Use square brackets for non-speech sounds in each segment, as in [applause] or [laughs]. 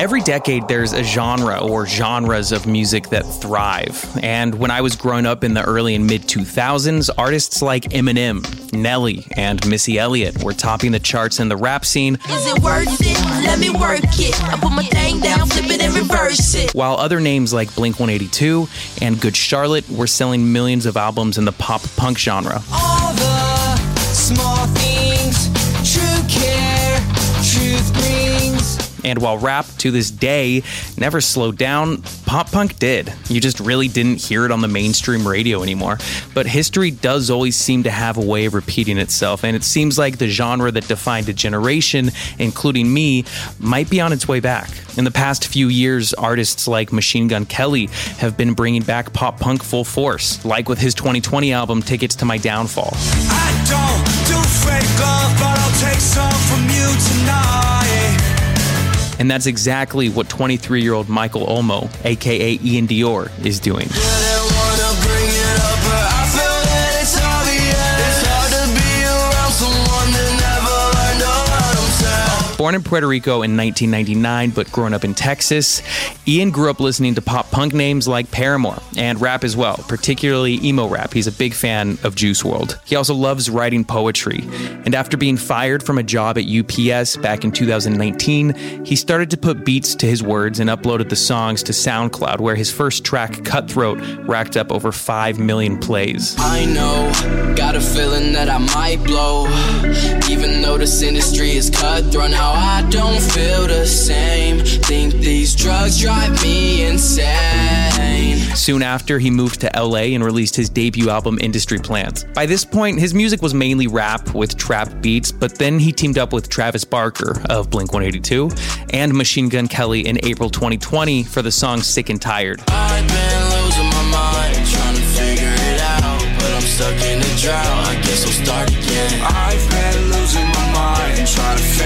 Every decade, there's a genre or genres of music that thrive. And when I was growing up in the early and mid 2000s, artists like Eminem, Nelly, and Missy Elliott were topping the charts in the rap scene. Is it worth it? Let me work it. I put my thing down, flip it, and reverse it. While other names like Blink 182 and Good Charlotte were selling millions of albums in the pop punk genre. And while rap to this day never slowed down, pop punk did. You just really didn't hear it on the mainstream radio anymore. But history does always seem to have a way of repeating itself, and it seems like the genre that defined a generation, including me, might be on its way back. In the past few years, artists like Machine Gun Kelly have been bringing back pop punk full force, like with his 2020 album Tickets to My Downfall. I don't do fake love, but I'll take some. And that's exactly what 23 year old Michael Olmo, aka Ian Dior, is doing. Born in Puerto Rico in 1999, but growing up in Texas, Ian grew up listening to pop punk names like Paramore and rap as well, particularly emo rap. He's a big fan of Juice WRLD. He also loves writing poetry. And after being fired from a job at UPS back in 2019, he started to put beats to his words and uploaded the songs to SoundCloud, where his first track, Cutthroat, racked up over 5 million plays. I know, got a feeling that I might blow. Even though this industry is cutthroat, now I don't feel the same. Think these drugs drive me insane. Soon after, he moved to LA and released his debut album, Industry Plants. By this point, his music was mainly rap with trap beats, but then he teamed up with Travis Barker of Blink 182 and Machine Gun Kelly in April 2020 for the song Sick and Tired. I've been losing my mind, trying to figure it out. But I'm stuck in a drought, I guess I'll start again. I've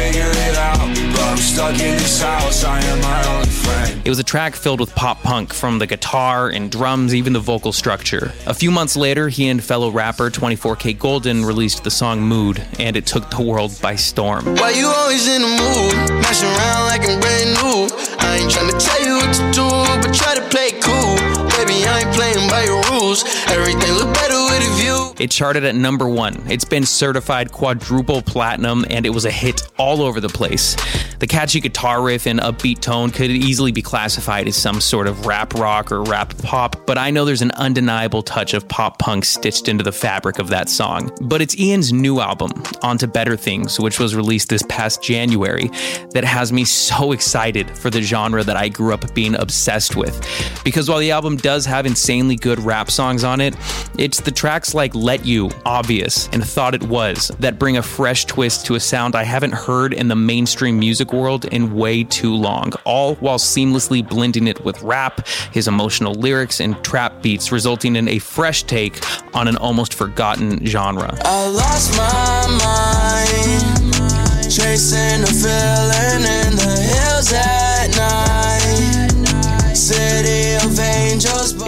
figure it out. But I'm stuck in this house, I am my only friend. It was a track filled with pop punk from the guitar and drums, even the vocal structure. A few months later, he and fellow rapper 24kGoldn released the song Mood, and it took the world by storm. Why you always in the mood? Messing around like I'm brand new. I ain't trying to tell you what to do, but try to play cool. Baby, I ain't playing by your rules. Everything look better with a view. It charted at number one. It's been certified quadruple platinum, and it was a hit all over the place. The catchy guitar riff and upbeat tone could easily be classified as some sort of rap rock or rap pop, but I know there's an undeniable touch of pop punk stitched into the fabric of that song. But it's Ian's new album, Onto Better Things, which was released this past January, that has me so excited for the genre that I grew up being obsessed with. Because while the album does have insanely good rap songs on it, it's the tracks like Let You, Obvious, and Thought It Was that bring a fresh twist to a sound I haven't heard in the mainstream music world in way too long, all while seamlessly blending it with rap, his emotional lyrics, and trap beats, resulting in a fresh take on an almost forgotten genre. I lost my mind, chasing a feeling in the hills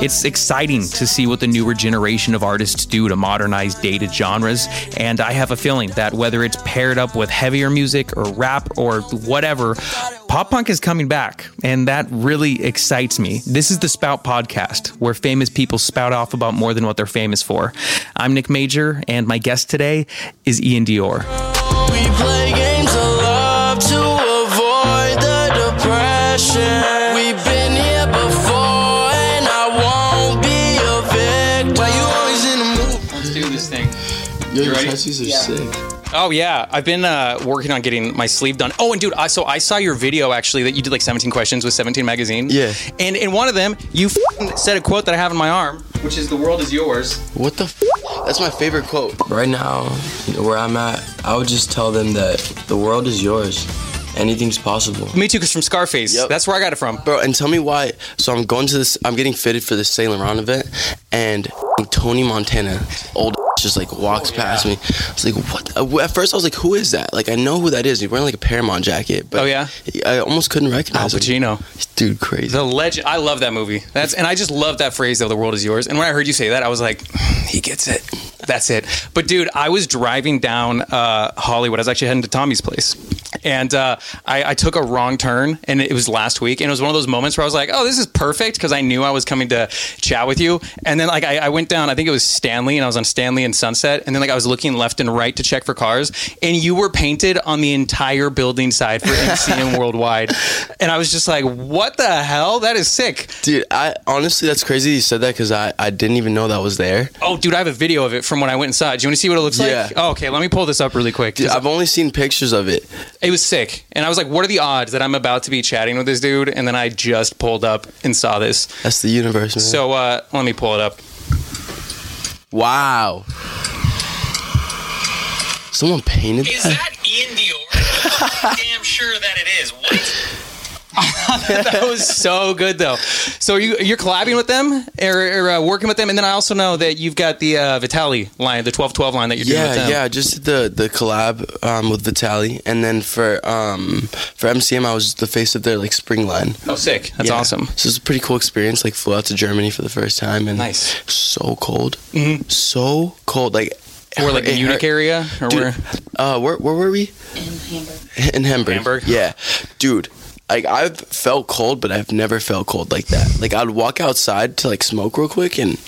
It's exciting to see what the newer generation of artists do to modernize dated genres, and I have a feeling that whether it's paired up with heavier music or rap or whatever, pop punk is coming back, and that really excites me. This is the Spout Podcast, where famous people spout off about more than what they're famous for. I'm Nick Major, and my guest today is Ian Dior. Yo, your ready? tattoos are sick. Oh yeah, I've been uh, working on getting my sleeve done. Oh, and dude, I, so I saw your video actually that you did like 17 questions with 17 magazine. Yeah. And in one of them, you f***ing said a quote that I have in my arm, which is "The world is yours." What the? F- That's my favorite quote. Right now, you know, where I'm at, I would just tell them that the world is yours. Anything's possible. Me too, because from Scarface. Yep. That's where I got it from. Bro, and tell me why. So I'm going to this. I'm getting fitted for this Saint Laurent event, and Tony Montana, old just like walks past me. I was like, what? At first, I was like, who is that? Like, I know who that is. He's wearing like a Paramount jacket. But Oh, yeah? I almost couldn't Al recognize him. Pacino, Dude, crazy. the legend. I love that movie. That's and I just love that phrase though. The world is yours. And when I heard you say that, I was like, he gets it. That's it. But dude, I was driving down uh, Hollywood. I was actually heading to Tommy's place, and uh, I, I took a wrong turn, and it was last week, and it was one of those moments where I was like, "Oh, this is perfect," because I knew I was coming to chat with you, and then like I, I went down, I think it was Stanley, and I was on Stanley and Sunset, and then like I was looking left and right to check for cars, and you were painted on the entire building side for MCM [laughs] Worldwide, and I was just like, "What the hell? That is sick." Dude, I honestly, that's crazy you said that because I, I didn't even know that was there. Oh, dude, I have a video of it from when I went inside. Do you want to see what it looks Yeah. like? Oh, okay, let me pull this up really quick. Dude, I've only seen pictures of it. It was sick. And I was like, what are the odds that I'm about to be chatting with this dude? And then I just pulled up and saw this. That's the universe, man. So uh, let me pull it up. wow. Someone painted Is that? Ian Dior? [laughs] Damn sure that it is. What? [laughs] that was so good though. So you you're collabing with them or, or uh, working with them, and then I also know that you've got the uh, Vitaly line, the twelve twelve line that you're doing with Yeah, them. yeah. Just the the collab um, with Vitaly, and then for um, for MCM, I was the face of their like spring line. Oh, sick! That's Yeah. awesome. So it's a pretty cool experience. Like flew out to Germany for the first time, and Nice. so cold, so cold. Like Or like it a Munich area, or Dude, where? Uh, where where were we? in Hamburg. In Hamburg. Hamburg? Yeah, dude. Like I've felt cold, but I've never felt cold like that. Like I'd walk outside to like smoke real quick, and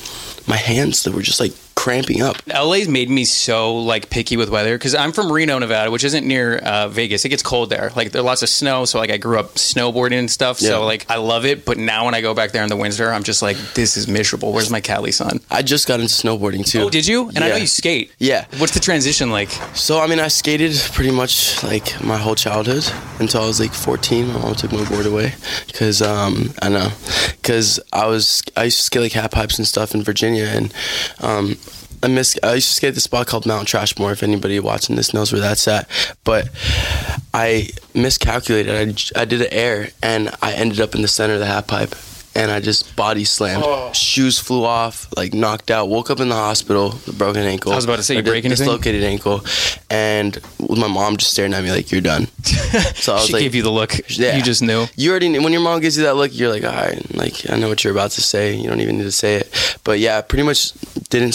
my hands they were just like cramping up. LA's made me so like picky with weather because I'm from Reno, Nevada, which isn't near uh, Vegas. It gets cold there. Like there's lots of snow, so like I grew up snowboarding and stuff. Yeah. So like I love it. But now when I go back there in the winter, I'm just like, this is miserable. Where's my Cali sun? I just got into snowboarding too. Oh, did you? And I know you skate. Yeah. What's the transition like? So I mean, I skated pretty much like my whole childhood until I was like 14. My mom took my board away because um, I know because I was I used to skate like half pipes and stuff in Virginia, and um, I miss I used to skate at this spot called Mount Trashmore. If anybody watching this knows where that's at, but I miscalculated. I, I did an air and I ended up in the center of the half pipe. And I just body slammed. Oh. Shoes flew off, like knocked out. Woke up in the hospital, with a broken ankle. I was about to say, you Or di- break anything? Dislocated ankle, and with my mom just staring at me like, "You're done." [laughs] So I was she like, gave you the look. Yeah. You just knew. you already knew, when your mom gives you that look, you're like, all right, like I know what you're about to say. You don't even need to say it. But yeah, pretty much didn't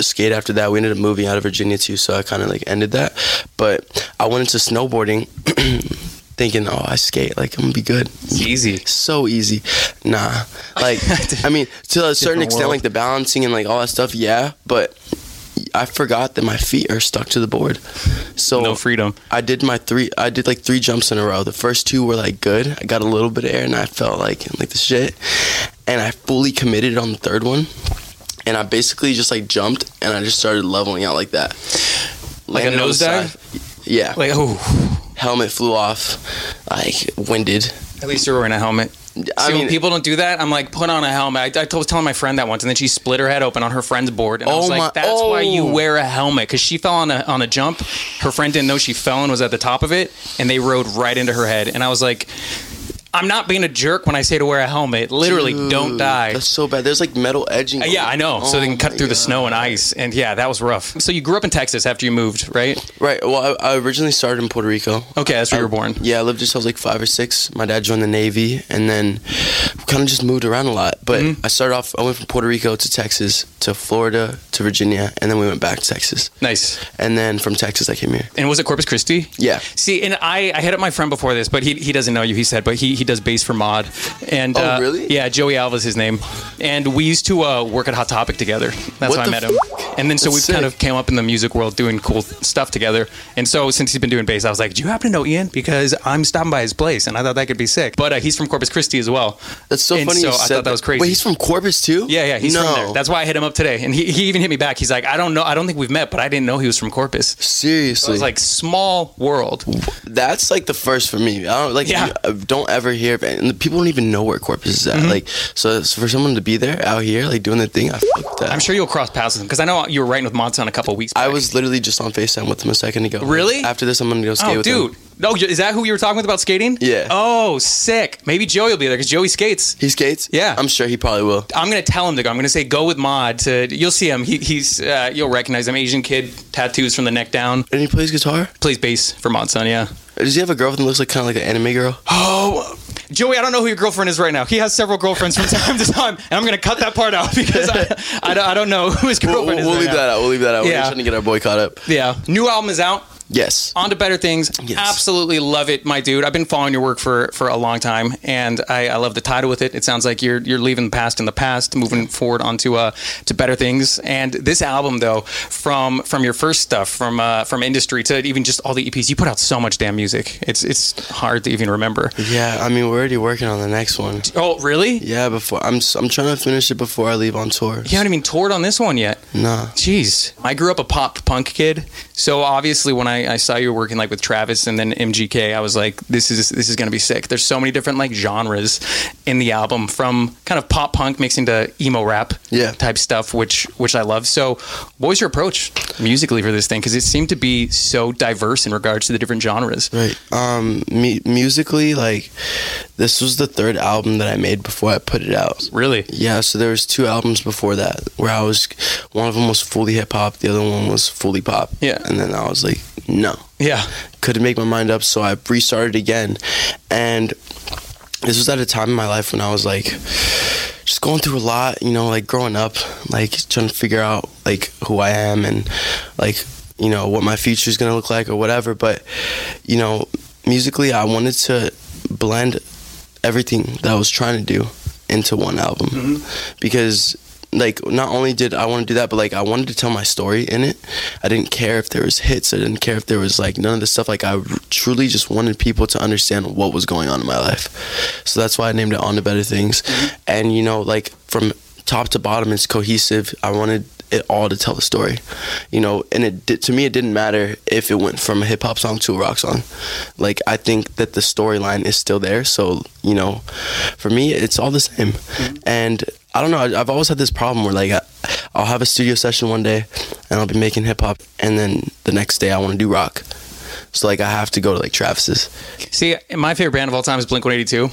skate after that. We ended up moving out of Virginia too, so I kind of like ended that. But I went into snowboarding, [clears throat] thinking, oh, I skate, like I'm gonna be good. It's easy. So easy, nah. [laughs] Like I mean, to a certain Different extent, world. like the balancing and like all that stuff, yeah. But I forgot that my feet are stuck to the board. So No freedom. I did my three. I did like three jumps in a row. The first two were like good. I got a little bit of air, and I felt like like the shit. And I fully committed on the third one, and I basically just like jumped, and I just started leveling out like that. Like a Landed on the nosedive? Yeah. Like, oh, Helmet flew off, like winded. at least you're wearing a helmet. I See, mean, people don't do that, I'm like, put on a helmet. I, I was telling my friend that once, and then she split her head open on her friend's board, and I was Oh like, my- "That's why you oh. wear a helmet." Because she fell on a on a jump, her friend didn't know she fell and was at the top of it, and they rode right into her head. And I was like, "I'm not being a jerk when I say to wear a helmet. Literally, don't die." That's so bad. There's like metal edging. Uh, yeah, I know. so they Oh can cut my through the snow and ice, and yeah, that was rough. So you grew up in Texas after you moved, right? Right. Well, I, I originally started in Puerto Rico. Okay, that's where you were born. Yeah, I lived until I was like five or six. My dad joined the Navy, and then kind of just moved around a lot. But Mm-hmm. I started off. I went from Puerto Rico to Texas to Florida to Virginia, and then we went back to Texas. Nice. And then from Texas, I came here. And was it Corpus Christi? Yeah. See, and I, I hit up my friend before this, but he, he doesn't know you. He said, but he, he does bass for Mod. And Oh, uh, really? Yeah, Joey Alva's his name. And we used to uh, work at Hot Topic together. That's What how I met him. And then so That's we kind of came up in the music world doing cool stuff together. And so since he's been doing bass, I was like, do you happen to know Ian? Because I'm stopping by his place, and I thought that could be sick. But uh, he's from Corpus Christi as well. That's so And funny. So I thought that was crazy. Wait, he's from Corpus too? yeah, yeah, he's no. from there. That's why I hit him up today, and he, he even hit me back. He's like, I don't know, I don't think we've met, but I didn't know he was from Corpus. Seriously, It seriously. was like small world. That's like the first for me. I don't like. Yeah. you- don't ever hear, of and the people don't even know where Corpus is at. Mm-hmm. Like, so it's for someone to be there out here, like doing the thing, I fuck with that. I'm sure you'll cross paths with him because I know you were writing with Mod Sun a couple weeks. I was literally just on Facetime with him a second ago. Really? After this, I'm gonna go skate Oh, with dude. him. No, is that who you were talking with about skating? Yeah. Oh, sick. Maybe Joey will be there because Joey skates. He skates. Yeah. I'm sure he probably will. I'm gonna tell him to go. I'm gonna say go with Mod. To you'll see him. He, he's uh, you'll recognize him. Asian kid, tattoos from the neck down. And he plays guitar. Plays bass for Mod Sun. Yeah. Does he have a girlfriend that looks like kind of like an anime girl? Oh, Joey, I don't know who your girlfriend is right now. He has several girlfriends from [laughs] time to time, and I'm gonna cut that part out [laughs] because I, I, don't, I don't know who his We'll, girlfriend we'll, is. we'll right leave now. that out. We'll leave that out. We're Yeah. just trying to get our boy caught up. Yeah, new album is out. Yes. On to better things. Yes. Absolutely love it, my dude. I've been following your work for for a long time, and I, I love the title with it. It sounds like you're you're leaving the past in the past, moving forward onto uh to better things. And this album, though, from from your first stuff, from uh, from industry to even just all the EPs, you put out so much damn music. It's it's hard to even remember. Yeah, I mean, we're already working on the next one. Oh, really? Yeah, before I'm I'm trying to finish it before I leave on tour. You haven't even toured on this one yet. Nah. Jeez, I grew up a pop punk kid, so obviously when I, I saw you working like with Travis and then MGK, I was like, this is this is gonna be sick. There's so many different like genres in the album, from kind of pop punk mixing to emo rap, Yeah. type stuff, which which I love. So, what was your approach musically for this thing? Because it seemed to be so diverse in regards to the different genres. Right. Um, me- musically, like, this was the third album that I made before I put it out. Really? Yeah, so there was two albums before that where I was, one of them was fully hip hop, the other one was fully pop. Yeah. And then I was like, no, Yeah. couldn't make my mind up, so I restarted again. And this was at a time in my life when I was like, just going through a lot, you know, like growing up, like trying to figure out like who I am and like, you know, what my future is going to look like or whatever. But, you know, musically, I wanted to blend everything that I was trying to do into one album mm-hmm. because like not only did I want to do that, but like I wanted to tell my story in it. I didn't care if there was hits. I didn't care if there was like none of the stuff. Like I r- truly just wanted people to understand what was going on in my life. So that's why I named it On to Better Things. Mm-hmm. And you know, like from top to bottom, it's cohesive. I wanted it all to tell the story, you know. And it did, to me, it didn't matter if it went from a hip hop song to a rock song. Like I think that the storyline is still there. So you know, for me, it's all the same. Mm-hmm. And I don't know. I- I've always had this problem where like I, I'll have a studio session one day, and I'll be making hip hop, and then the next day I want to do rock. So like I have to go to like Travis's. See, my favorite band of all time is Blink 182,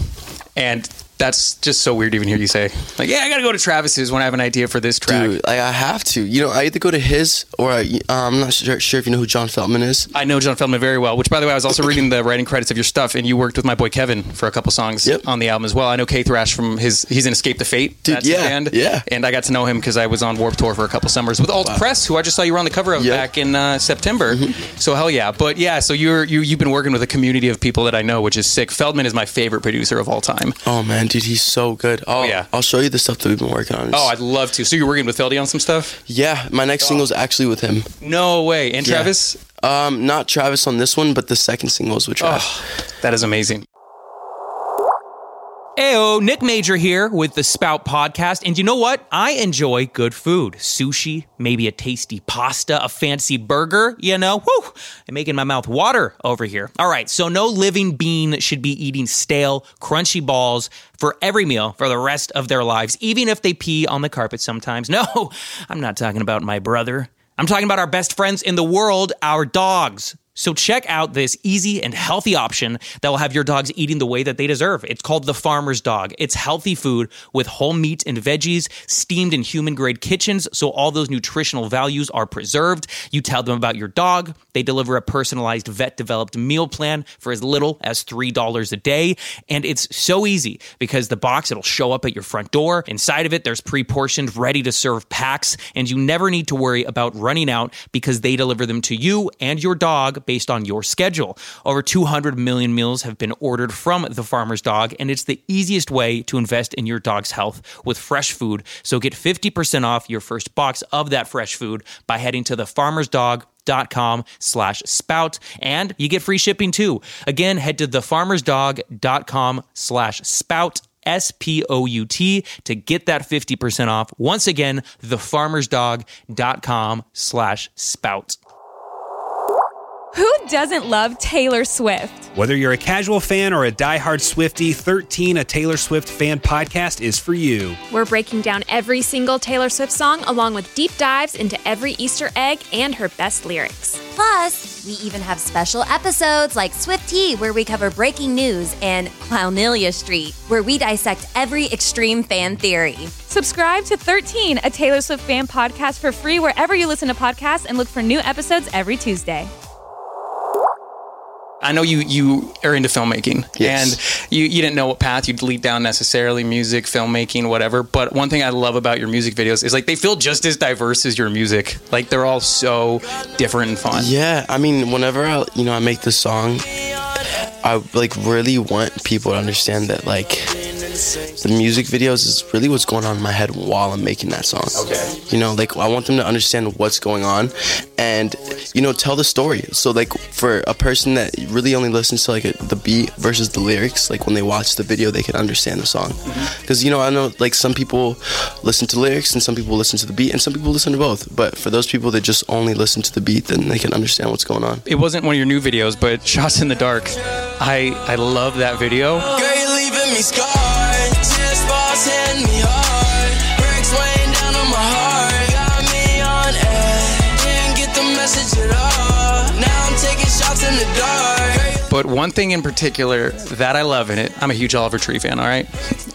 and that's just so weird to even hear you say. Like, yeah, I gotta go to Travis's when I have an idea for this track. Dude, like I have to. You know, I either go to his or I, uh, I'm not sure, sure if you know who John Feldmann is. I know John Feldmann very well, which, by the way, I was also [coughs] reading the writing credits of your stuff, and you worked with my boy Kevin for a couple songs Yep. on the album as well. I know K Thrash from his, he's in Escape the Fate. Dude, That's his yeah, band. yeah. And I got to know him because I was on Warped Tour for a couple summers with Alt Press, who I just saw you were on the cover of. Mm-hmm. back in uh, September. So, hell yeah. But yeah, so you're, you, you've been working with a community of people that I know, which is sick. Feldmann is my favorite producer of all time. Oh man, dude, he's so good. Oh yeah. I'll show you the stuff that we've been working on. Oh, I'd love to. So you're working with Feldy on some stuff? yeah, my next single's actually with him. No way. And Yeah. Travis? Um, not Travis on this one, but the second single is with Travis. Oh, that is amazing. Ayo, Nick Major here with the Spout Podcast. And you know what? I enjoy good food. Sushi, maybe a tasty pasta, a fancy burger, you know? Whew! I'm making my mouth water over here. All right, so no living being should be eating stale, crunchy balls for every meal for the rest of their lives, even if they pee on the carpet sometimes. [laughs] No, I'm not talking about my brother. I'm talking about our best friends in the world, our dogs. So check out this easy and healthy option that will have your dogs eating the way that they deserve. It's called the Farmer's Dog. It's healthy food with whole meat and veggies steamed in human grade kitchens, so all those nutritional values are preserved. You tell them about your dog. They deliver a personalized vet developed meal plan for as little as $3 a day. And it's so easy because the box, it'll show up at your front door. Inside of it, there's pre portioned, ready to serve packs, and you never need to worry about running out because they deliver them to you and your dog based on your schedule. Over 200 million meals have been ordered from the farmer's dog, and it's the easiest way to invest in your dog's health with fresh food. So get 50% off your first box of that fresh food by heading to the farmer's thefarmersdog.com slash spout and you get free shipping too again head to thefarmersdog.com slash spout S-P-O-U-T to get that 50% off. Once again, thefarmersdog.com slash spout. Who doesn't love Taylor Swift? Whether you're a casual fan or a diehard Swiftie, 13, a Taylor Swift fan podcast is for you. We're breaking down every single Taylor Swift song along with deep dives into every Easter egg and her best lyrics. Plus, we even have special episodes like Swift Tea, where we cover breaking news, and Clownelia Street, where we dissect every extreme fan theory. Subscribe to 13, a Taylor Swift fan podcast for free wherever you listen to podcasts and look for new episodes every Tuesday. I know you you are into filmmaking, Yes. and you you didn't know what path you'd lead down necessarily, music, filmmaking, whatever. But one thing I love about your music videos is like they feel just as diverse as your music. Like they're all so different and fun. Yeah, I mean, whenever I, you know, I make this song, I like really want people to understand that like the music videos is really what's going on in my head while I'm making that song. Okay. You know, like I want them to understand what's going on and you know tell the story. So like for a person that really only listens to like a, the beat versus the lyrics, like when they watch the video, they can understand the song. Mm-hmm. Because you know, I know like some people listen to lyrics and some people listen to the beat and some people listen to both. But for those people that just only listen to the beat, then they can understand what's going on. It wasn't one of your new videos, but [laughs] Shots in the Dark. I I love that video. Girl, you're leaving me scarred. Tears falls hitting me hard. Bricks weighing down on my heart. Got me on edge. Didn't get the message at all. Now I'm taking shots in the dark. But one thing in particular that I love in it, I'm a huge Oliver Tree fan, all right?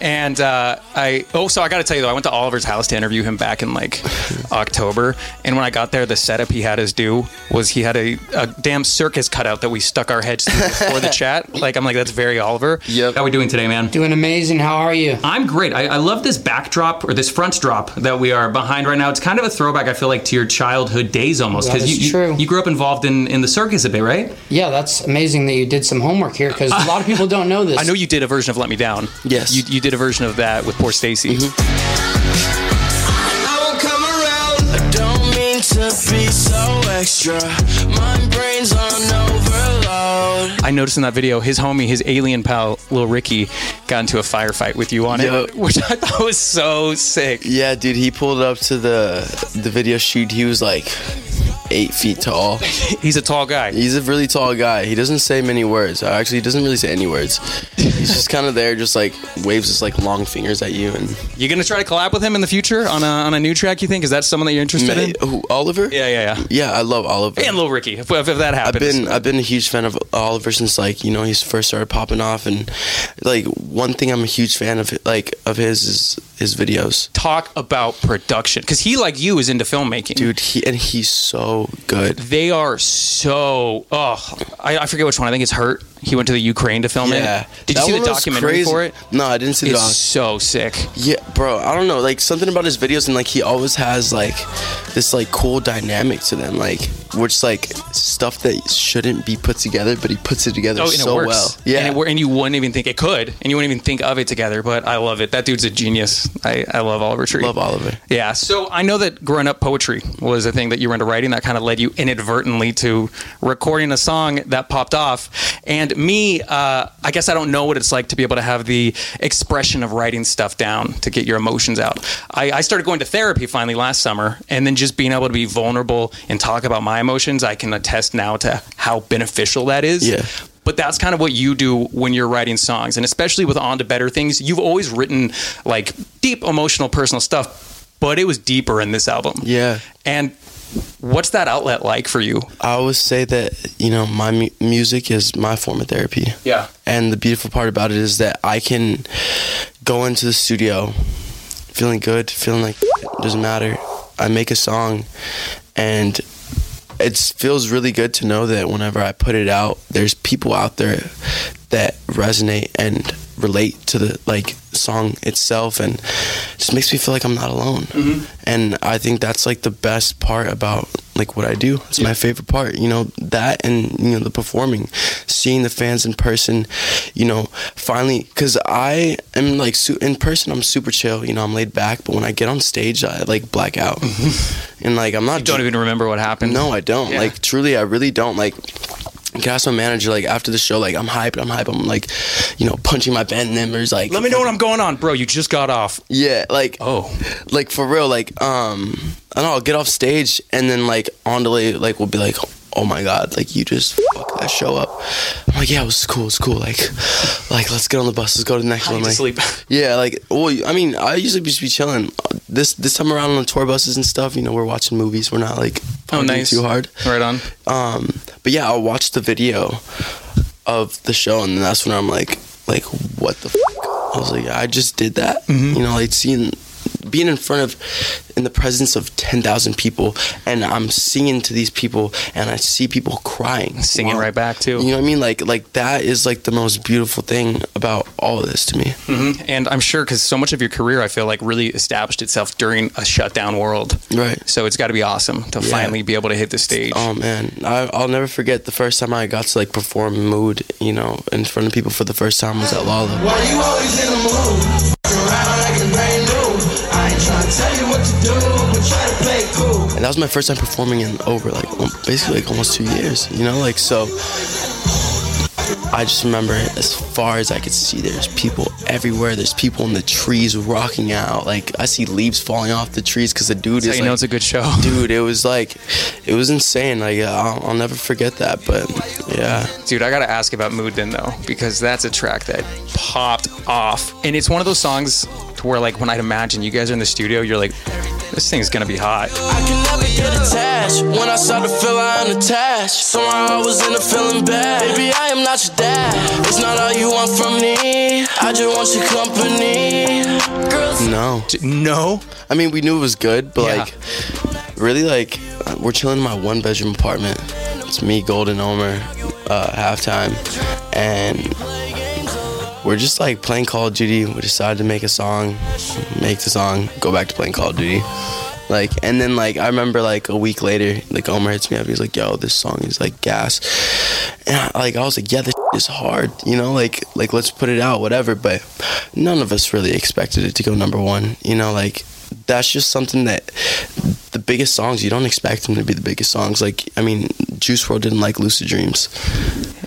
And uh, I, oh, so I got to tell you though, I went to Oliver's house to interview him back in like [laughs] October. And when I got there, the setup he had us do was he had a, a damn circus cutout that we stuck our heads through before the [laughs] chat. Like, I'm like, that's very Oliver. Yep. How we doing today, man? Doing amazing. How are you? I'm great. I, I love this backdrop or this front drop that we are behind right now. It's kind of a throwback, I feel like, to your childhood days almost. because you, you- you grew up involved in, in the circus a bit, right? Yeah, that's amazing that you did some homework here because a lot of people don't know [laughs] this. I know you did a version of Let Me Down. Yes. You, you did a version of that with poorstacy. Mm-hmm. I won't come around. I don't mean to be so extra. My brain's on overload. I noticed in that video, his homie, his alien pal, Lil Ricky, got into a firefight with you on Yo. it, which I thought was so sick. Yeah, dude, he pulled up to the the video shoot. He was like eight feet tall. [laughs] He's a tall guy. He's a really tall guy. He doesn't say many words. Uh, actually, he doesn't really say any words. He's just kind of there, just like waves his like long fingers at you. And You gonna try to collab with him in the future on a, on a new track? You think is that someone that you're interested in? who, Oliver? Yeah, yeah, yeah. Yeah, I love Oliver. And Lil Ricky, if, if that I've been I've been a huge fan of Oliver since like you know he first started popping off. And like one thing I'm a huge fan of like of his is his videos. Talk about production, because he, like you, is into filmmaking. Dude, he and he's so good. They are so. Oh, I, I forget which one. I think it's Hurt. He went to the Ukraine to film Yeah. it. Did you see the documentary crazy. for it? No, I didn't see the It's doc. so sick. Yeah, bro. I don't know, like something about his videos, and like he always has like this like cool dynamic to them, like which like stuff that shouldn't be put together, but he puts it together Oh, so well. Yeah, and, it, and you wouldn't even think it could, and you wouldn't even think of it together. But I love it. That dude's a genius. I, I love Oliver Tree. love Oliver. Yeah. So I know that growing up, poetry was a thing that you were into writing. That kind of led you inadvertently to recording a song that popped off. And me, uh, I guess I don't know what it's like to be able to have the expression of writing stuff down to get your emotions out. I, I started going to therapy finally last summer, and then just being able to be vulnerable and talk about my emotions, I can attest now to how beneficial that is. Yeah. But that's kind of what you do when you're writing songs, and especially with On to Better Things, you've always written like deep emotional, personal stuff, but it was deeper in this album. Yeah. And what's that outlet like for you? I always say that you know my mu- music is my form of therapy. Yeah. And the beautiful part about it is that I can go into the studio feeling good, feeling like it doesn't matter. I make a song and it feels really good to know that whenever I put it out, there's people out there that resonate and relate to the like song itself and it just makes me feel like I'm not alone. Mm-hmm. And I think that's like the best part about like what I do. It's my favorite part, you know, that and you know the performing, seeing the fans in person, you know, finally cuz I am like su- in person I'm super chill, you know, I'm laid back, but when I get on stage I like black out. Mm-hmm. and like I'm not You don't even remember what happened. no, I don't. Yeah. Like truly, I really don't. Like, you can ask my manager. Like after the show, like I'm hyped. I'm hyped. I'm like, you know, punching my band members. Like, Let me know what I'm going on, bro. You just got off. Yeah, like Oh. like for real. Like um, I don't know. I'll get off stage and then like on delay, like we'll be like, oh my god, like you just fucked that show up. I'm like, yeah, it was cool. It's cool. Like, like let's get on the bus. Let's go to the next I one. Like, sleep. [laughs] yeah, like well, I mean, I usually just be chilling. This this time around on the tour buses and stuff, you know, we're watching movies. We're not like Oh, nice. too hard. Right on. Um, but yeah, I'll watch the video of the show, and that's when I'm like, like, what the? I was like, I just did that. Mm-hmm. You know, like seeing being in front of in the presence of 10,000 people and I'm singing to these people and I see people crying Singing right back, too. you know what I mean like like that is like the most beautiful thing about all of this to me Mhm. And I'm sure because so much of your career, I feel like, really established itself during a shutdown world. Right. So it's got to be awesome to Yeah. finally be able to hit the stage. Oh man, I, I'll never forget the first time I got to like perform Mood, you know, in front of people for the first time was at Lolla. Why you always in the mood? And that was my first time performing in over like um, basically like almost two years, you know, like so. I just remember as far as I could see, there's people everywhere. There's people in the trees rocking out. Like I see leaves falling off the trees because the dude That's is. you like, know it's a good show. [laughs] Dude, it was like, it was insane. Like I'll, I'll never forget that. But yeah, Dude, I gotta ask about Mood then though, because that's a track that popped off, and it's one of those songs to where like when I'd imagine you guys are in the studio, you're like, this thing's gonna be hot. I can never get attached. When I start to feel I am attached, somehow I was in a feeling bad. Baby, I am not your dad. It's not all you want from me. I just want your company. Girls, no, no. I mean, we knew it was good, but Yeah. like, really, like, we're chilling in my one bedroom apartment. It's me, Golden Omer, uh, halftime, and we're just like playing Call of Duty. We decided to make a song, make the song, go back to playing Call of Duty. Like, and then like I remember like a week later, like Omer hits me up. He's like, "Yo, this song is like gas," and I, like I was like, "Yeah, this is hard," you know, like like let's put it out, whatever. But none of us really expected it to go number one, you know, like that's just something that the biggest songs you don't expect them to be the biggest songs. Like I mean, Juice WRLD didn't like Lucid Dreams.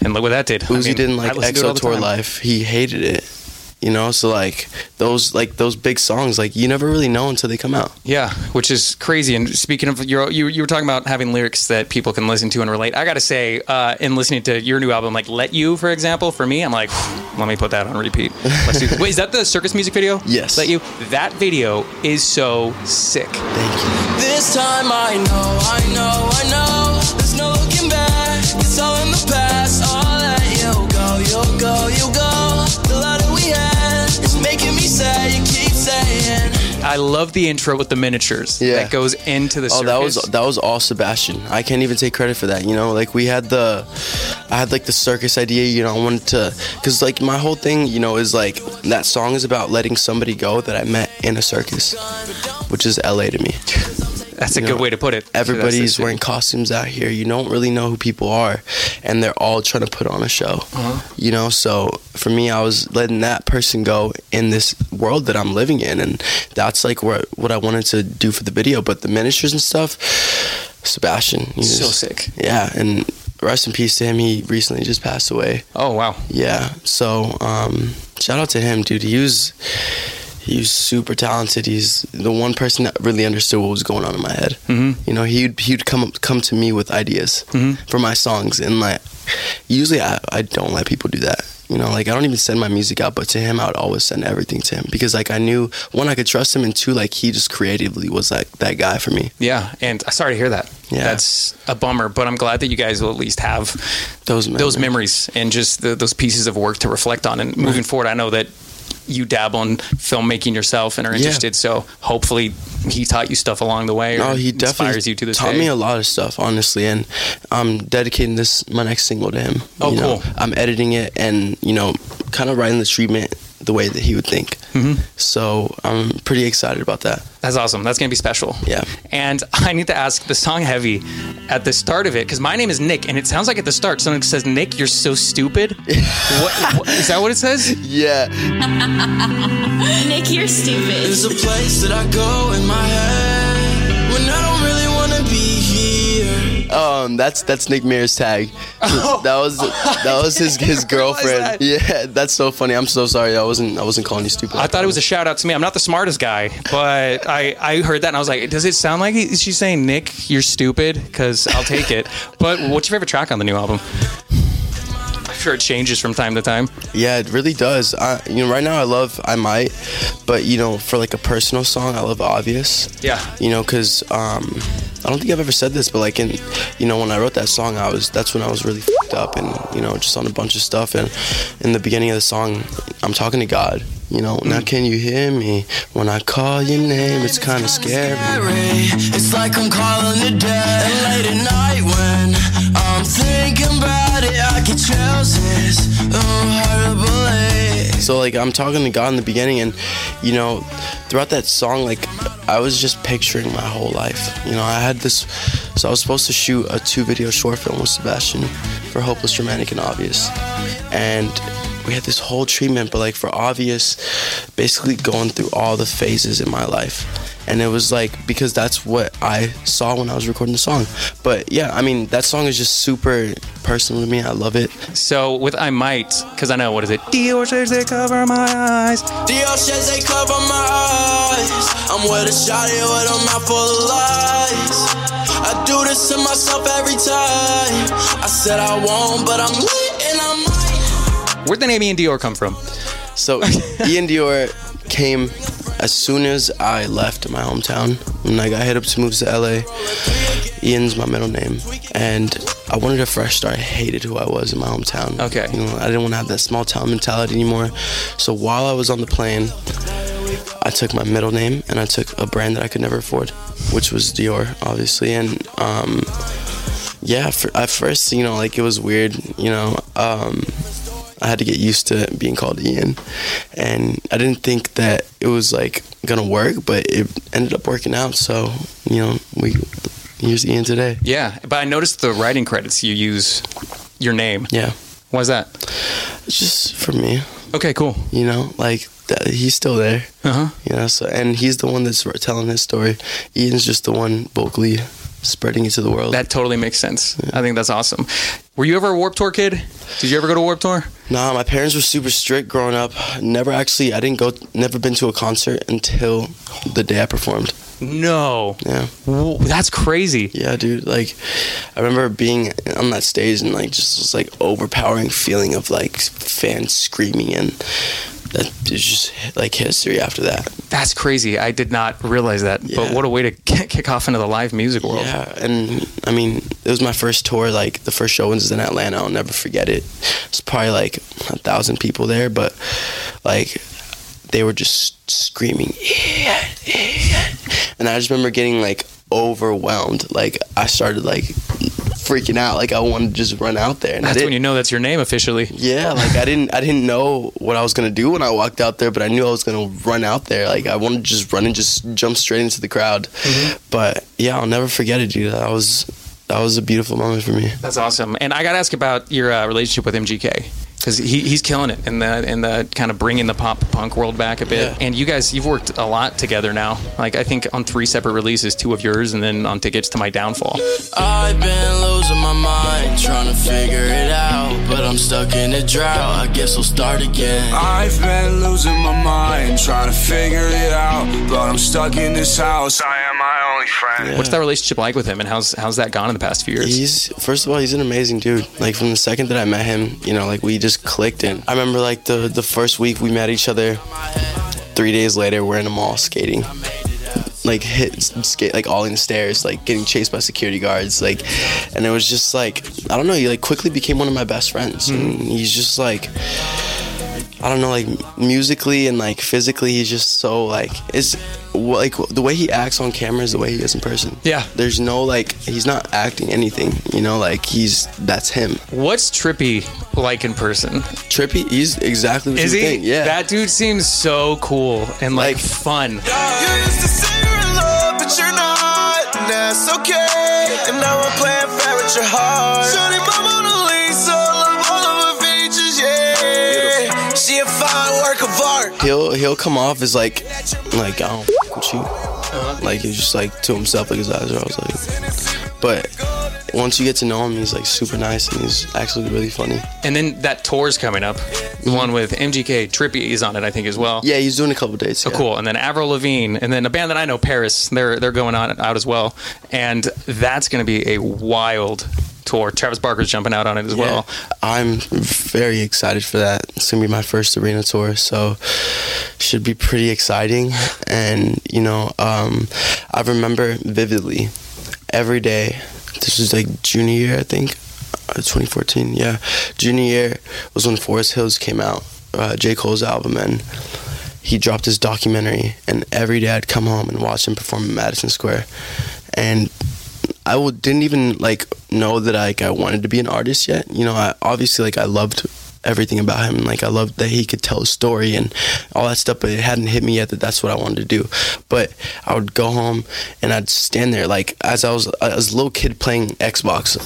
And look what that did. I mean, didn't like listen to it all EXO Tour. Life. He hated it. You know, so like those like those big songs, like you never really know until they come out. Yeah, which is crazy. And speaking of, you're, you you were talking about having lyrics that people can listen to and relate. I got to say, uh, in listening to your new album, like "Let You," for example, for me, I'm like, [sighs] let me put that on repeat. Let's do [laughs] Wait, is that the circus music video? Yes. "Let You." That video is so sick. thank you This time I know, I know, I know. I love the intro with the miniatures Yeah. that goes into the Oh, circus. that was that was all Sebastian. I can't even take credit for that. You know, like we had the, I had like the circus idea. You know, I wanted to, cause like my whole thing, you know, is like that song is about letting somebody go that I met in a circus, which is LA to me. That's a You good know, way to put it. Everybody's That's wearing costumes out here. You don't really know who people are, and they're all trying to put on a show. Uh-huh. You know, so for me, I was letting that person go in this world that I'm living in, and that's like what what I wanted to do for the video. But the miniatures and stuff, Sebastian, he So was- sick. Yeah, and rest in peace to him. He recently just passed away. Oh wow. Yeah. So um, shout out to him, dude. He was he was super talented. He's the one person that really understood what was going on in my head. Mhm. You know, he'd he'd come come to me with ideas Mhm. for my songs, and like usually I, I don't let people do that. You know, like I don't even send my music out, but to him, I would always send everything to him because like I knew one I could trust him, and two like he just creatively was like that guy for me. Yeah, and I sorry to hear that. Yeah. That's a bummer, but I'm glad that you guys will at least have Those those memories and just the, those pieces of work to reflect on. And moving forward, I know that you dabble in filmmaking yourself and are Yeah. interested. So hopefully, he taught you stuff along the way. Or Oh, he inspires definitely you to this taught day. me a lot of stuff, honestly, and I'm dedicating this my next single to him. Oh, you know, cool. I'm editing it and you know, kind of writing the treatment the way that he would think. Mhm. So I'm pretty excited about that. That's awesome. That's gonna be special. Yeah. And I need to ask the song "Heavy" at the start of it because my name is Nick, and it sounds like at the start something says, "Nick, you're so stupid." [laughs] what, what is that? What it says? Yeah. [laughs] Nick, you're stupid. There's a place that I go in my head Um, that's that's Nick Mira's tag. that was that was his his [laughs] girlfriend. that. Yeah, that's so funny. I'm so sorry. I wasn't I wasn't calling you stupid. I thought it was a shout out to me. I'm not the smartest guy, but I, I heard that and I was like, does it sound like he, she's saying, Nick, you're stupid? Because I'll take it. [laughs] But what's your favorite track on the new album? [laughs] I'm sure it changes from time to time. Yeah, it really does. I, you know, right now I love I might, but you know, for like a personal song, I love obvious. Yeah. You know, cause um, I don't think I've ever said this, but like in, you know, when I wrote that song, I was that's when I was really fucked up and you know just on a bunch of stuff. And in the beginning of the song, I'm talking to God. You know, now can you hear me when I call your name? It's kind of scary. It's like I'm calling the dead. And late at night when I'm thinking about So like I'm talking to God in the beginning, and you know, throughout that song, like I was just picturing my whole life. You know, I had this. So I was supposed to shoot a two-video short film with Sebastian for Hopeless Romantic and Obvious, and we had this whole treatment, but like for Obvious, basically going through all the phases in my life. And it was like because that's what I saw when I was recording the song. But yeah, I mean that song is just super personal to me. I love it. So with I Might, because I know, what is it? Dior shades, they cover my eyes. Dior shades, they cover my eyes. I'm with a shawty with a mouth full of lies. I do this to myself every time. I said I won't, but I'm Where'd the name Ian Dior come from? So Ian Dior came as soon as I left my hometown. When I got hit up to move to LA, Ian's my middle name, and I wanted a fresh start. I hated who I was in my hometown. Okay. you know, I didn't want to have that small town mentality anymore. So while I was on the plane, I took my middle name and I took a brand that I could never afford, which was Dior, obviously, and um, yeah, for, at first, you know, like it was weird, you know. Um, I had to get used to being called Ian, and I didn't think that it was like gonna work, but it ended up working out. So you know, we here's Ian today. Yeah, but I noticed the writing credits you use your name. Yeah, Why is that? it's just for me. Okay, cool. You know, like that, he's still there. Uh huh. You know, so and he's the one that's telling his story. Ian's just the one vocally spreading it to the world. That totally makes sense. I think that's awesome. Were you ever a Warped Tour kid? Did you ever go to Warped Tour? Nah, my parents were super strict growing up. Never actually, I didn't go, never been to a concert until the day I performed. No. Yeah. Whoa, that's crazy. Yeah, dude. Like, I remember being on that stage and like just this like overpowering feeling of like fans screaming and it's just like history after that. That's crazy. I did not realize that. But what a way to kick off into the live music world. Yeah, and I mean, it was my first tour. Like the first show was in Atlanta. I'll never forget it. It's probably like a thousand people there, but like they were just screaming, yeah, yeah. and I just remember getting like overwhelmed. Like I started like freaking out. Like I wanted to just run out there. And That's when you know that's your name officially. yeah, like I didn't I didn't know what I was gonna do when I walked out there, but I knew I was gonna run out there. Like I wanted to just run and just jump straight into the crowd. But yeah, I'll never forget it, dude. That was that was a beautiful moment for me. That's awesome. And I got to ask about your uh, relationship with MGK because he, he's killing it in the in the kind of bringing the pop punk world back a bit. Yeah. And you guys, you've worked a lot together now. Like I think on three separate releases, two of yours, and then on tickets to my downfall. I've been losing my mind, trying to figure it out. But I'm stuck in a drought, I guess I'll start again. I've been losing my mind, trying to figure it out. But I'm stuck in this house. I am my only friend. What's that relationship like with him, and how's how's that gone in the past few years? He's first of all, he's an amazing dude. Like from the second that I met him, you know, like we just clicked. And I remember like the the first week we met each other. Three days later, we're in a mall skating. Like hit skate like all in the stairs, like getting chased by security guards, like, and it was just like I don't know. He like quickly became one of my best friends, hmm. and he's just like I don't know, like musically and like physically, he's just so like it's like the way he acts on camera is the way he is in person. Yeah. there's no like he's not acting anything, you know, like he's that's him. What's Trippie like in person? Trippie, he's exactly what Is you he? think. Yeah, That dude seems so cool and like, Like- fun. You used to say you're in love, but you're not. And that's okay. And now I'm playing fair with your heart. Shorty, my he'll he'll come off as like like I don't f- with you, Uh-huh. like he's just like to himself, like his eyes are always like. But once you get to know him, he's like super nice and he's actually really funny. And then that tour's coming up, the one with MGK. Trippie is on it, I think, as well. Yeah, he's doing a couple dates. Oh, yeah. cool. And then Avril Lavigne, and then a band that I know, PVRIS. They're they're going on out as well, and that's going to be a wild tour. Travis Barker's jumping out on it as well. I'm very excited for that. It's gonna be my first arena tour, so should be pretty exciting. And you know, um, I remember vividly every day. This was like junior year, I think, uh, 2014. Yeah, junior year was when Forest Hills came out, uh, J Cole's album, and he dropped his documentary. And every day I'd come home and watch him perform in Madison Square, and I w- didn't even like know that like I wanted to be an artist yet. You know, I obviously like I loved everything about him. Like I loved that he could tell a story and all that stuff, but it hadn't hit me yet that that's what I wanted to do. But I would go home and I'd stand there like as I was as a little kid playing Xbox,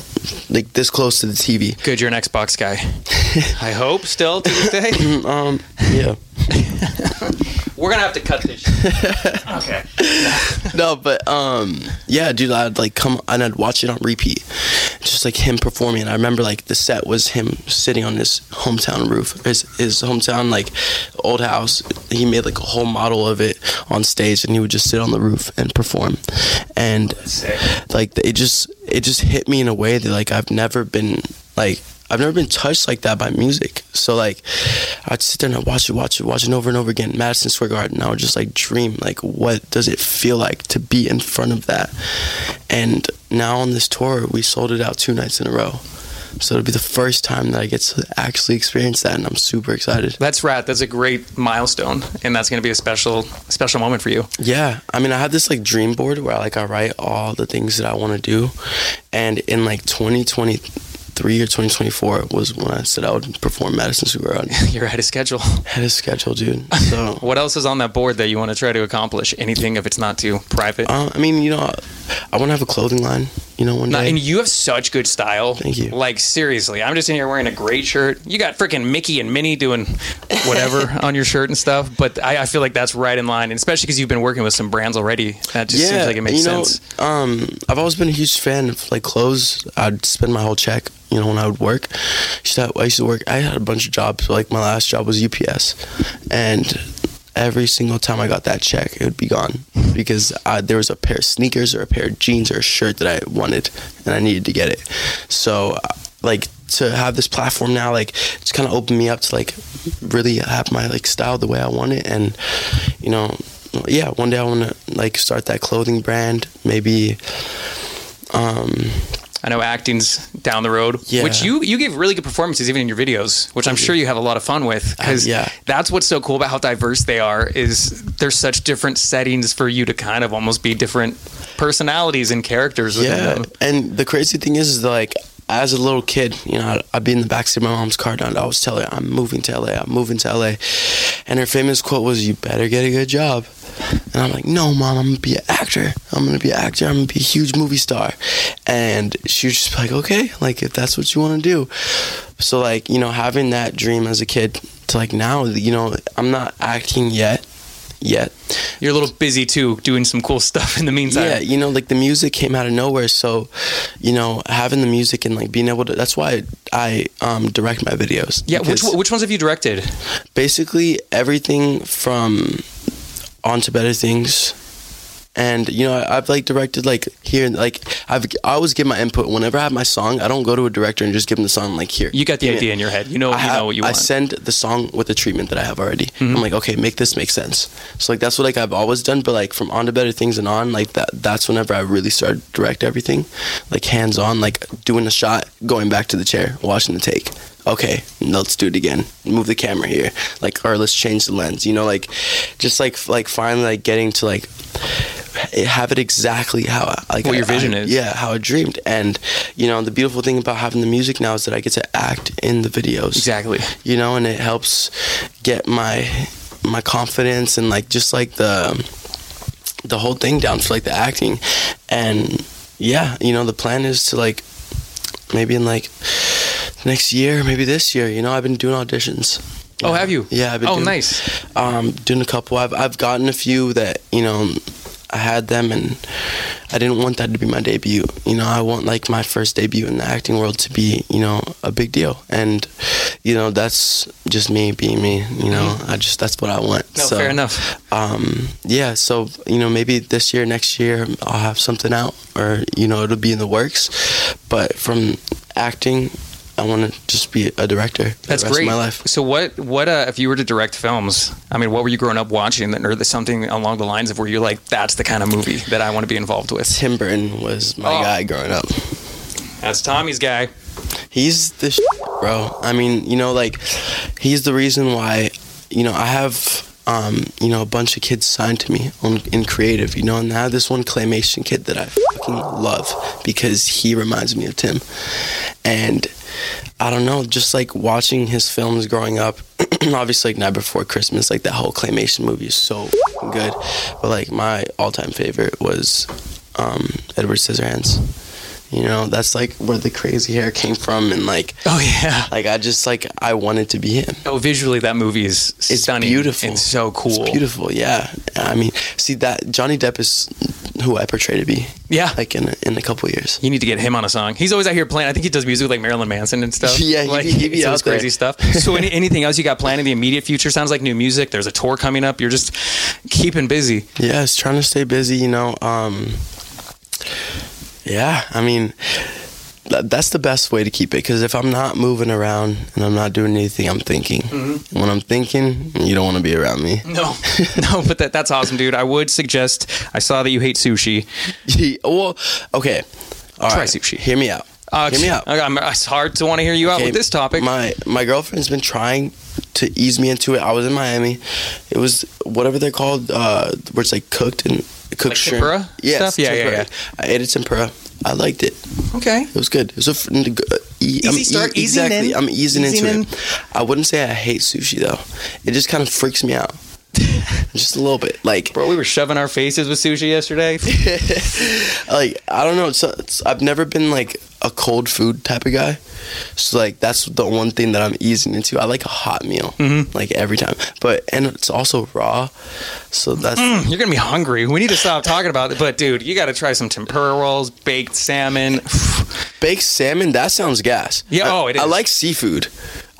like this close to the TV. Good, you're an Xbox guy. [laughs] I hope still to this day. [laughs] um, yeah. [laughs] We're gonna have to cut this. [laughs] okay. no, but um, yeah, dude, I'd like come and I'd watch it on repeat, just like him performing. And I remember like the set was him sitting on his hometown roof, his his hometown like old house. He made like a whole model of it on stage, and he would just sit on the roof and perform. And like it just it just hit me in a way that like I've never been like I've never been touched like that by music. So like, I'd sit there and I'd watch it, watch it, watch it over and over again. Madison Square Garden. I would just like dream like, what does it feel like to be in front of that? And now on this tour, we sold it out two nights in a row. So it'll be the first time that I get to actually experience that, and I'm super excited. That's rad. That's a great milestone, and that's going to be a special, special moment for you. Yeah, I mean, I have this like dream board where I, like I write all the things that I want to do, and in like 2023 or 2024 was when I said I would perform Madison Square Garden. [laughs] You're ahead of schedule. Ahead of schedule, dude. [laughs] So What else is on that board that you want to try to accomplish? Anything if it's not too private? Uh, I mean, you know, I want to have a clothing line. You know, one No, day. and you have such good style. Thank you. Like seriously, I'm just in here wearing a great shirt. You got freaking Mickey and Minnie doing whatever [laughs] on your shirt and stuff. But I, I feel like that's right in line, and especially because you've been working with some brands already. That just seems like it makes you know, sense. Um, I've always been a huge fan of like clothes. I'd spend my whole check, you know, when I would work. I used to, I used to work. I had a bunch of jobs. Like my last job was UPS, and every single time I got that check, it would be gone because I, there was a pair of sneakers or a pair of jeans or a shirt that I wanted, and I needed to get it. So, like to have this platform now, like it's kind of opened me up to like really have my like style the way I want it, and you know, yeah, one day I want to like start that clothing brand, maybe. Um, I know acting's down the road, Yeah. which you you give really good performances even in your videos, which I'm sure you have a lot of fun with because Uh, yeah. that's what's so cool about how diverse they are. Is there's such different settings for you to kind of almost be different personalities and characters. Yeah, them. and the crazy thing is, is like as a little kid, you know, I'd, I'd be in the backseat of my mom's car, and I always tell her, "I'm moving to LA. I'm moving to LA," and her famous quote was, "You better get a good job." And I'm like, "No, mom, I'm gonna be an actor. I'm gonna be an actor. I'm gonna be a huge movie star." And she was just like, "Okay, like if that's what you want to do." So like, you know, having that dream as a kid to like now, you know, I'm not acting yet, yet. You're a little busy too, doing some cool stuff in the meantime. Yeah, you know, like the music came out of nowhere. So, you know, having the music and like being able to, that's why I um, direct my videos. Yeah, which which ones have you directed? Basically, everything from On to Better Things. And you know, I- I've like directed like here, like I've I always give my input whenever I have my song. I don't go to a director and just give them the song like here. You got the idea it. in your head. You know, I you have- know what you I want. Mm-hmm. send the song with the treatment that I have already. I'm like, okay, make this make sense. So like that's what like I've always done. But like from on to better things and on, like that that's whenever I really started to direct everything, like hands on, like doing a shot, going back to the chair, watching the take. Okay, let's do it again. Move the camera here, like or let's change the lens. You know, like just like like finally like getting to like have it exactly how I- like What your vision I- is. Yeah, how I dreamed. And you know, the beautiful thing about having the music now is that I get to act in the videos Exactly. you know, and it helps get my my confidence and like just like the the whole thing down for like the acting. And yeah, you know, the plan is to like maybe in like next year, maybe this year, you know, I've been doing auditions. Oh, have you? Yeah, I've been Oh, doing, nice. Um, doing a couple. I've I've gotten a few that you know I had them, and I didn't want that to be my debut. You know, I want like my first debut in the acting world to be you know a big deal, and you know that's just me being me. You know, I just that's what I want. Mm-hmm. No, so, fair enough. Um, yeah, so you know maybe this year, next year, I'll have something out, or you know it'll be in the works. But from acting I want to just be a director. That's great. My life. So what what uh, if you were to direct films? I mean, what were you growing up watching, that, or something along the lines of where you're like, that's the kind of movie that I want to be involved with. Tim Burton was my Oh. guy growing up. That's Tommy's guy. He's the sh- bro. I mean, you know, like he's the reason why. You know, I have. Um, you know, a bunch of kids signed to me on in creative, you know, and I have this one claymation kid that I fucking love because he reminds me of Tim. And I don't know, just like watching his films growing up, [clears throat] obviously like Night Before Christmas, like that whole claymation movie is so good. But like my all time favorite was um, Edward Scissorhands. You know, that's like where the crazy hair came from and like Oh yeah. like I just like I wanted to be him. Oh, visually that movie is It's stunning. beautiful. It's so cool. It's beautiful, yeah. I mean, see that Johnny Depp is who I portray to be. Yeah. Like in a, in a couple years. You need to get him on a song. He's always out here playing. I think he does music with, like Marilyn Manson and stuff. Yeah, he like, he be [laughs] out there. crazy stuff. So, any, anything else you got planned in the immediate future? Sounds like new music. There's a tour coming up. You're just keeping busy. Yeah, it's trying to stay busy, you know. Um Yeah, I mean that's the best way to keep it because if I'm not moving around and I'm not doing anything, I'm thinking. Mm-hmm. When I'm thinking, you don't want to be around me. No, [laughs] no, but that, that's awesome, dude. I would suggest. I saw that you hate sushi. [laughs] well, okay. All Try right. sushi. Hear me out. Uh, Hear me out. I- [laughs] I'm- it's hard to want to hear you out with this topic. My my girlfriend's been trying to ease me into it. I was in Miami. It was whatever they're called, uh, where it's like cooked and cooked Like shrimp. tempura Yes, stuff? Yeah, yeah, tempura. yeah. I ate it tempura. I liked it. okay. It was good. It was a f- n- g- uh, e- I'm Easy start, e- exactly. I'm easing, easing into in. it. I wouldn't say I hate sushi though. It just kind of freaks me out, [laughs] just a little bit. Like, Bro, we were shoving our faces with sushi yesterday. [laughs] like I don't know. It's, it's, I've never been like a cold food type of guy. So like that's the one thing that I'm easing into. I like a hot meal, Mm-hmm. like every time. But and it's also raw, so that's You're gonna be hungry. We need to stop talking about it. But dude, you got to try some tempura rolls, baked salmon. [sighs] baked salmon. That sounds gas. Yeah, I, oh, it is. I like seafood.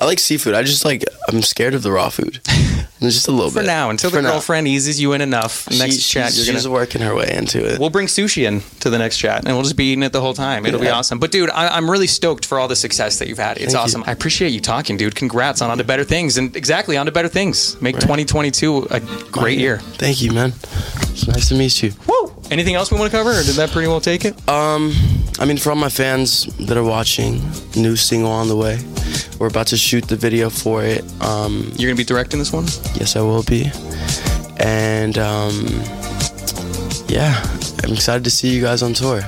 I like seafood. I just like I'm scared of the raw food. [laughs] just a little bit. For bit now, until the now. girlfriend eases you in enough. Next She- chat, she's, you're she's gonna. working her way into it. We'll bring sushi in to the next chat, and we'll just be eating it the whole time. It'll be Yeah. awesome. But dude, I, I'm really stoked for all the success that you've had. It's Thank you. awesome. I appreciate you talking, dude. Congrats on on to better things, and exactly on to better things. Make 2022 a great year. Thank you, man. It's nice to meet you. Woo! Anything else we want to cover, or did that pretty well take it? Um, I mean, for all my fans that are watching, new single on the way. We're about to shoot the video for it. Um, You're gonna be directing this one. yes, I will be. And um, yeah, I'm excited to see you guys on tour.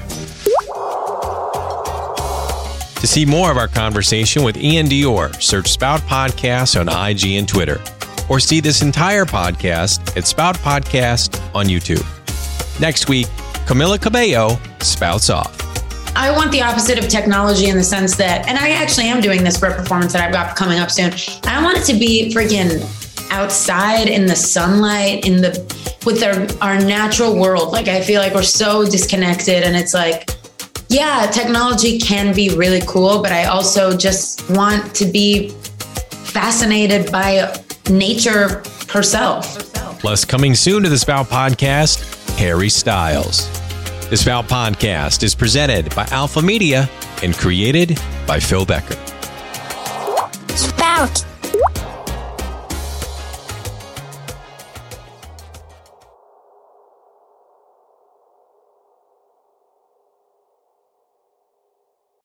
To see more of our conversation with Iann Dior, search Spout Podcast on IG and Twitter, or see this entire podcast at Spout Podcast on YouTube. Next week, Camila Cabello spouts off. I want the opposite of technology in the sense that, and I actually am doing this for a performance that I've got coming up soon. I want it to be freaking outside in the sunlight, in the with our our natural world. Like I feel like we're so disconnected, and it's like, yeah, technology can be really cool, but I also just want to be fascinated by nature herself. Plus, coming soon to the Spout Podcast, Harry Styles. This Spout Podcast is presented by Alpha Media and created by Phil Becker. Spout.